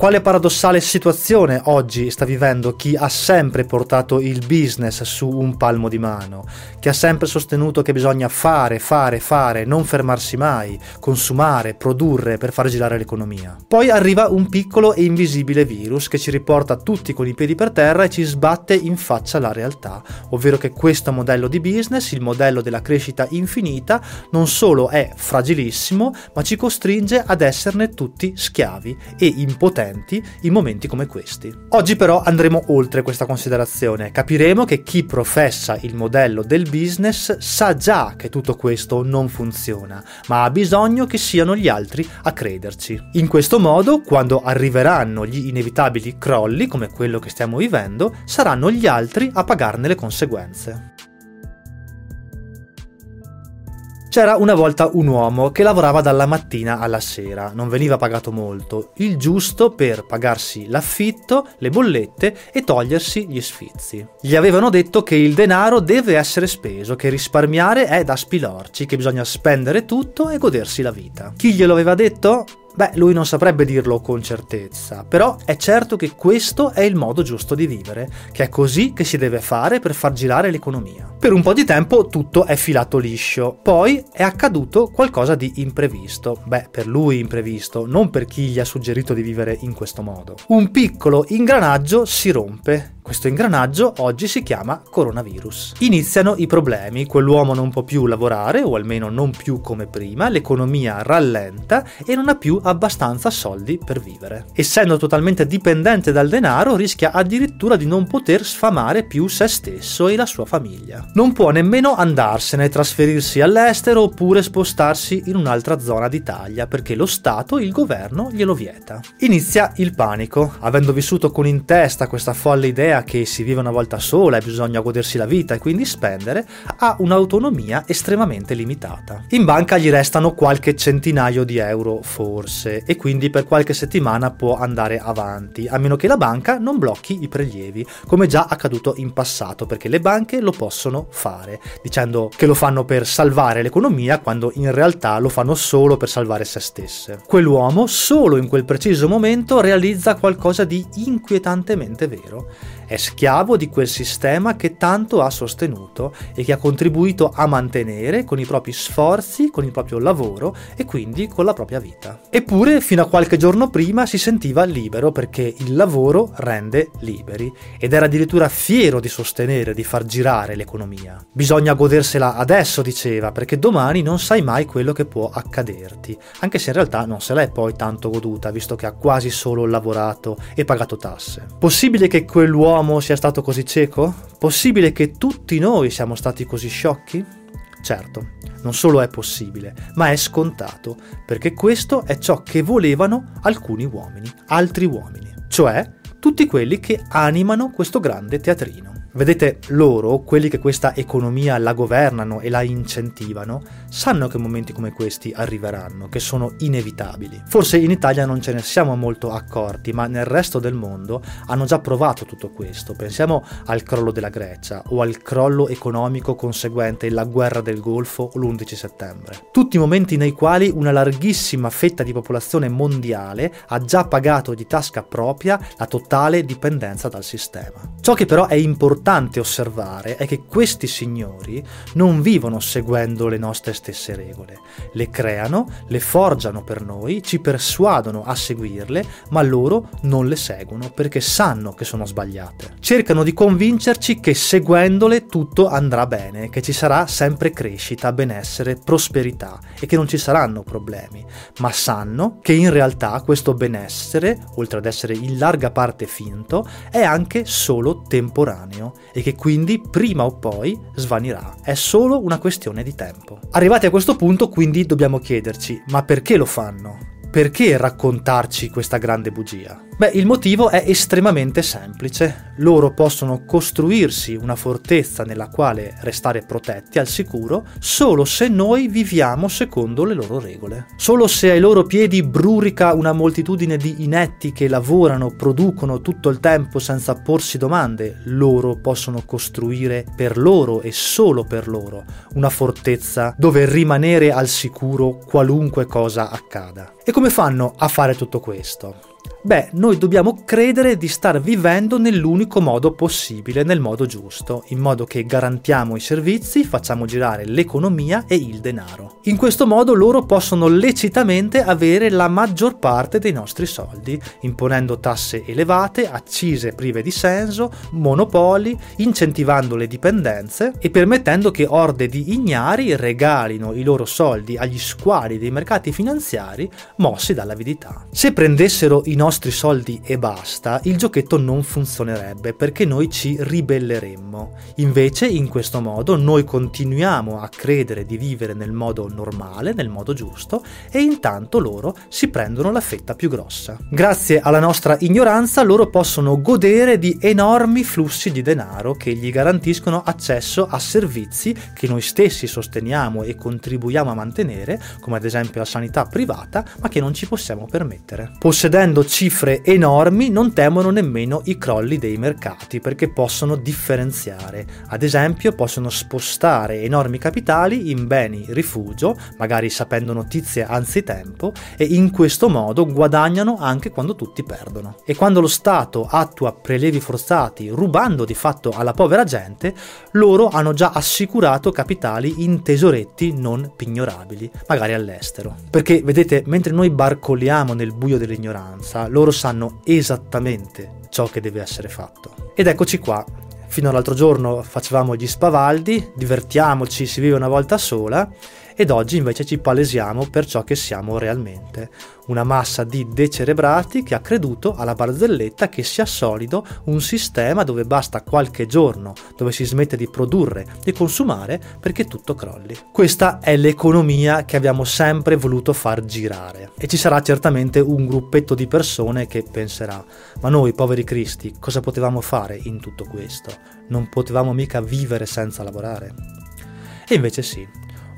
Quale paradossale situazione oggi sta vivendo chi ha sempre portato il business su un palmo di mano, chi ha sempre sostenuto che bisogna fare, fare, fare, non fermarsi mai, consumare, produrre per far girare l'economia. Poi arriva un piccolo e invisibile virus che ci riporta tutti con i piedi per terra e ci sbatte in faccia la realtà, ovvero che questo modello di business, il modello della crescita infinita, non solo è fragilissimo, ma ci costringe ad esserne tutti schiavi e impotenti potenti in momenti come questi. Oggi però andremo oltre questa considerazione, capiremo che chi professa il modello del business sa già che tutto questo non funziona, ma ha bisogno che siano gli altri a crederci. In questo modo, quando arriveranno gli inevitabili crolli come quello che stiamo vivendo, saranno gli altri a pagarne le conseguenze. C'era una volta un uomo che lavorava dalla mattina alla sera, non veniva pagato molto, il giusto per pagarsi l'affitto, le bollette e togliersi gli sfizi. Gli avevano detto che il denaro deve essere speso, che risparmiare è da spilorci, che bisogna spendere tutto e godersi la vita. Chi glielo aveva detto? Beh, lui non saprebbe dirlo con certezza, però è certo che questo è il modo giusto di vivere, che è così che si deve fare per far girare l'economia. Per un po' di tempo tutto è filato liscio, poi è accaduto qualcosa di imprevisto. Beh, per lui imprevisto, non per chi gli ha suggerito di vivere in questo modo. Un piccolo ingranaggio si rompe questo ingranaggio oggi si chiama coronavirus. Iniziano i problemi, quell'uomo non può più lavorare, o almeno non più come prima, l'economia rallenta e non ha più abbastanza soldi per vivere. Essendo totalmente dipendente dal denaro, rischia addirittura di non poter sfamare più se stesso e la sua famiglia. Non può nemmeno andarsene, trasferirsi all'estero oppure spostarsi in un'altra zona d'Italia perché lo Stato, il governo, glielo vieta. Inizia il panico, avendo vissuto con in testa questa folle idea che si vive una volta sola e bisogna godersi la vita e quindi spendere, ha un'autonomia estremamente limitata. In banca gli restano qualche centinaio di euro forse e quindi per qualche settimana può andare avanti, a meno che la banca non blocchi i prelievi, come già accaduto in passato, perché le banche lo possono fare, dicendo che lo fanno per salvare l'economia quando in realtà lo fanno solo per salvare se stesse. Quell'uomo solo in quel preciso momento realizza qualcosa di inquietantemente vero è schiavo di quel sistema che tanto ha sostenuto e che ha contribuito a mantenere con i propri sforzi, con il proprio lavoro e quindi con la propria vita. Eppure fino a qualche giorno prima si sentiva libero perché il lavoro rende liberi ed era addirittura fiero di sostenere, di far girare l'economia. Bisogna godersela adesso, diceva, perché domani non sai mai quello che può accaderti, anche se in realtà non se l'è poi tanto goduta, visto che ha quasi solo lavorato e pagato tasse. Possibile che quell'uomo l'uomo sia stato così cieco? Possibile che tutti noi siamo stati così sciocchi? Certo, non solo è possibile, ma è scontato, perché questo è ciò che volevano alcuni uomini, altri uomini, cioè tutti quelli che animano questo grande teatrino. Vedete, loro, quelli che questa economia la governano e la incentivano, sanno che momenti come questi arriveranno, che sono inevitabili. Forse in Italia non ce ne siamo molto accorti, ma nel resto del mondo hanno già provato tutto questo. Pensiamo al crollo della Grecia o al crollo economico conseguente la guerra del Golfo o l'11 settembre. Tutti momenti nei quali una larghissima fetta di popolazione mondiale ha già pagato di tasca propria la totale dipendenza dal sistema. Ciò che però è importante importante osservare è che questi signori non vivono seguendo le nostre stesse regole, le creano, le forgiano per noi, ci persuadono a seguirle, ma loro non le seguono perché sanno che sono sbagliate. Cercano di convincerci che seguendole tutto andrà bene, che ci sarà sempre crescita, benessere, prosperità e che non ci saranno problemi, ma sanno che in realtà questo benessere, oltre ad essere in larga parte finto, è anche solo temporaneo e che quindi prima o poi svanirà. È solo una questione di tempo. Arrivati a questo punto quindi dobbiamo chiederci ma perché lo fanno? Perché raccontarci questa grande bugia? Beh, il motivo è estremamente semplice. Loro possono costruirsi una fortezza nella quale restare protetti al sicuro solo se noi viviamo secondo le loro regole. Solo se ai loro piedi brurica una moltitudine di inetti che lavorano, producono tutto il tempo senza porsi domande, loro possono costruire per loro e solo per loro una fortezza dove rimanere al sicuro qualunque cosa accada. E come fanno a fare tutto questo? Beh, noi dobbiamo credere di star vivendo nell'unico modo possibile, nel modo giusto, in modo che garantiamo i servizi, facciamo girare l'economia e il denaro. In questo modo loro possono lecitamente avere la maggior parte dei nostri soldi, imponendo tasse elevate, accise prive di senso, monopoli, incentivando le dipendenze e permettendo che orde di ignari regalino i loro soldi agli squali dei mercati finanziari mossi dall'avidità. Se prendessero i nostri nostri soldi e basta, il giochetto non funzionerebbe perché noi ci ribelleremmo. Invece, in questo modo, noi continuiamo a credere di vivere nel modo normale, nel modo giusto, e intanto loro si prendono la fetta più grossa. Grazie alla nostra ignoranza, loro possono godere di enormi flussi di denaro che gli garantiscono accesso a servizi che noi stessi sosteniamo e contribuiamo a mantenere, come ad esempio la sanità privata, ma che non ci possiamo permettere. Possedendo cifre enormi non temono nemmeno i crolli dei mercati perché possono differenziare. Ad esempio possono spostare enormi capitali in beni rifugio, magari sapendo notizie anzitempo, e in questo modo guadagnano anche quando tutti perdono. E quando lo Stato attua prelievi forzati rubando di fatto alla povera gente, loro hanno già assicurato capitali in tesoretti non pignorabili, magari all'estero. Perché vedete, mentre noi barcoliamo nel buio dell'ignoranza, loro sanno esattamente ciò che deve essere fatto. Ed eccoci qua. Fino all'altro giorno facevamo gli spavaldi, divertiamoci, si vive una volta sola, ed oggi invece ci palesiamo per ciò che siamo realmente, una massa di decerebrati che ha creduto alla barzelletta che sia solido un sistema dove basta qualche giorno, dove si smette di produrre e consumare perché tutto crolli. Questa è l'economia che abbiamo sempre voluto far girare e ci sarà certamente un gruppetto di persone che penserà ma noi poveri cristi cosa potevamo fare in tutto questo? Non potevamo mica vivere senza lavorare? E invece sì,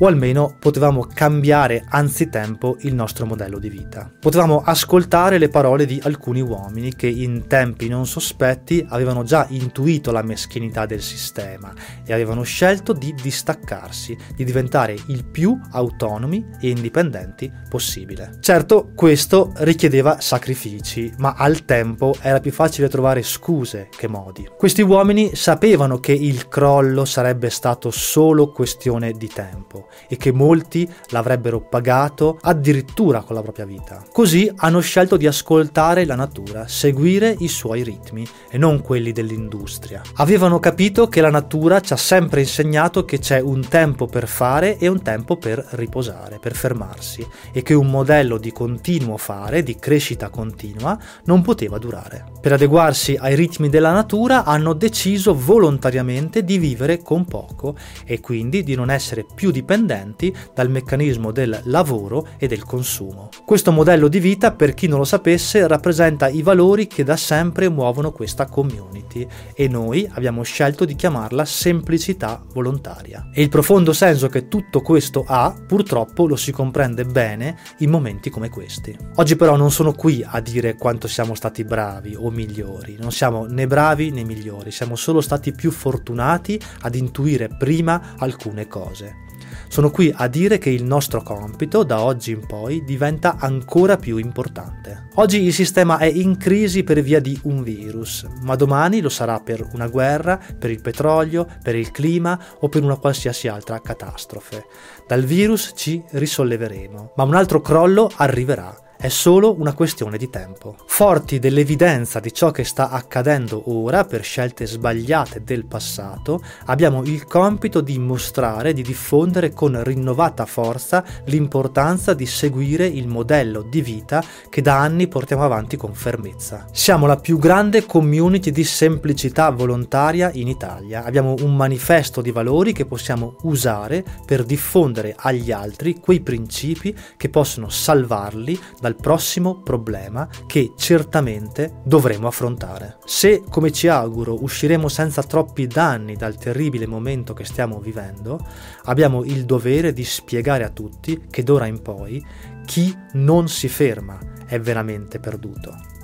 o almeno potevamo cambiare anzitempo il nostro modello di vita. Potevamo ascoltare le parole di alcuni uomini che in tempi non sospetti avevano già intuito la meschinità del sistema e avevano scelto di distaccarsi, di diventare il più autonomi e indipendenti possibile. Certo, questo richiedeva sacrifici, ma al tempo era più facile trovare scuse che modi. Questi uomini sapevano che il crollo sarebbe stato solo questione di tempo e che molti l'avrebbero pagato addirittura con la propria vita. Così hanno scelto di ascoltare la natura, seguire i suoi ritmi e non quelli dell'industria. Avevano capito che la natura ci ha sempre insegnato che c'è un tempo per fare e un tempo per riposare, per fermarsi e che un modello di continuo fare, di crescita continua, non poteva durare. Per adeguarsi ai ritmi della natura hanno deciso volontariamente di vivere con poco e quindi di non essere più dipendenti dipendenti dal meccanismo del lavoro e del consumo. Questo modello di vita, per chi non lo sapesse, rappresenta i valori che da sempre muovono questa community e noi abbiamo scelto di chiamarla semplicità volontaria. E il profondo senso che tutto questo ha, purtroppo lo si comprende bene in momenti come questi. Oggi però non sono qui a dire quanto siamo stati bravi o migliori, non siamo né bravi né migliori, siamo solo stati più fortunati ad intuire prima alcune cose. Sono qui a dire che il nostro compito da oggi in poi diventa ancora più importante. Oggi il sistema è in crisi per via di un virus, ma domani lo sarà per una guerra, per il petrolio, per il clima o per una qualsiasi altra catastrofe. Dal virus ci risolleveremo, ma un altro crollo arriverà è solo una questione di tempo. Forti dell'evidenza di ciò che sta accadendo ora per scelte sbagliate del passato, abbiamo il compito di mostrare, di diffondere con rinnovata forza l'importanza di seguire il modello di vita che da anni portiamo avanti con fermezza. Siamo la più grande community di semplicità volontaria in Italia. Abbiamo un manifesto di valori che possiamo usare per diffondere agli altri quei principi che possono salvarli da dal prossimo problema che certamente dovremo affrontare. Se, come ci auguro, usciremo senza troppi danni dal terribile momento che stiamo vivendo, abbiamo il dovere di spiegare a tutti che d'ora in poi chi non si ferma è veramente perduto.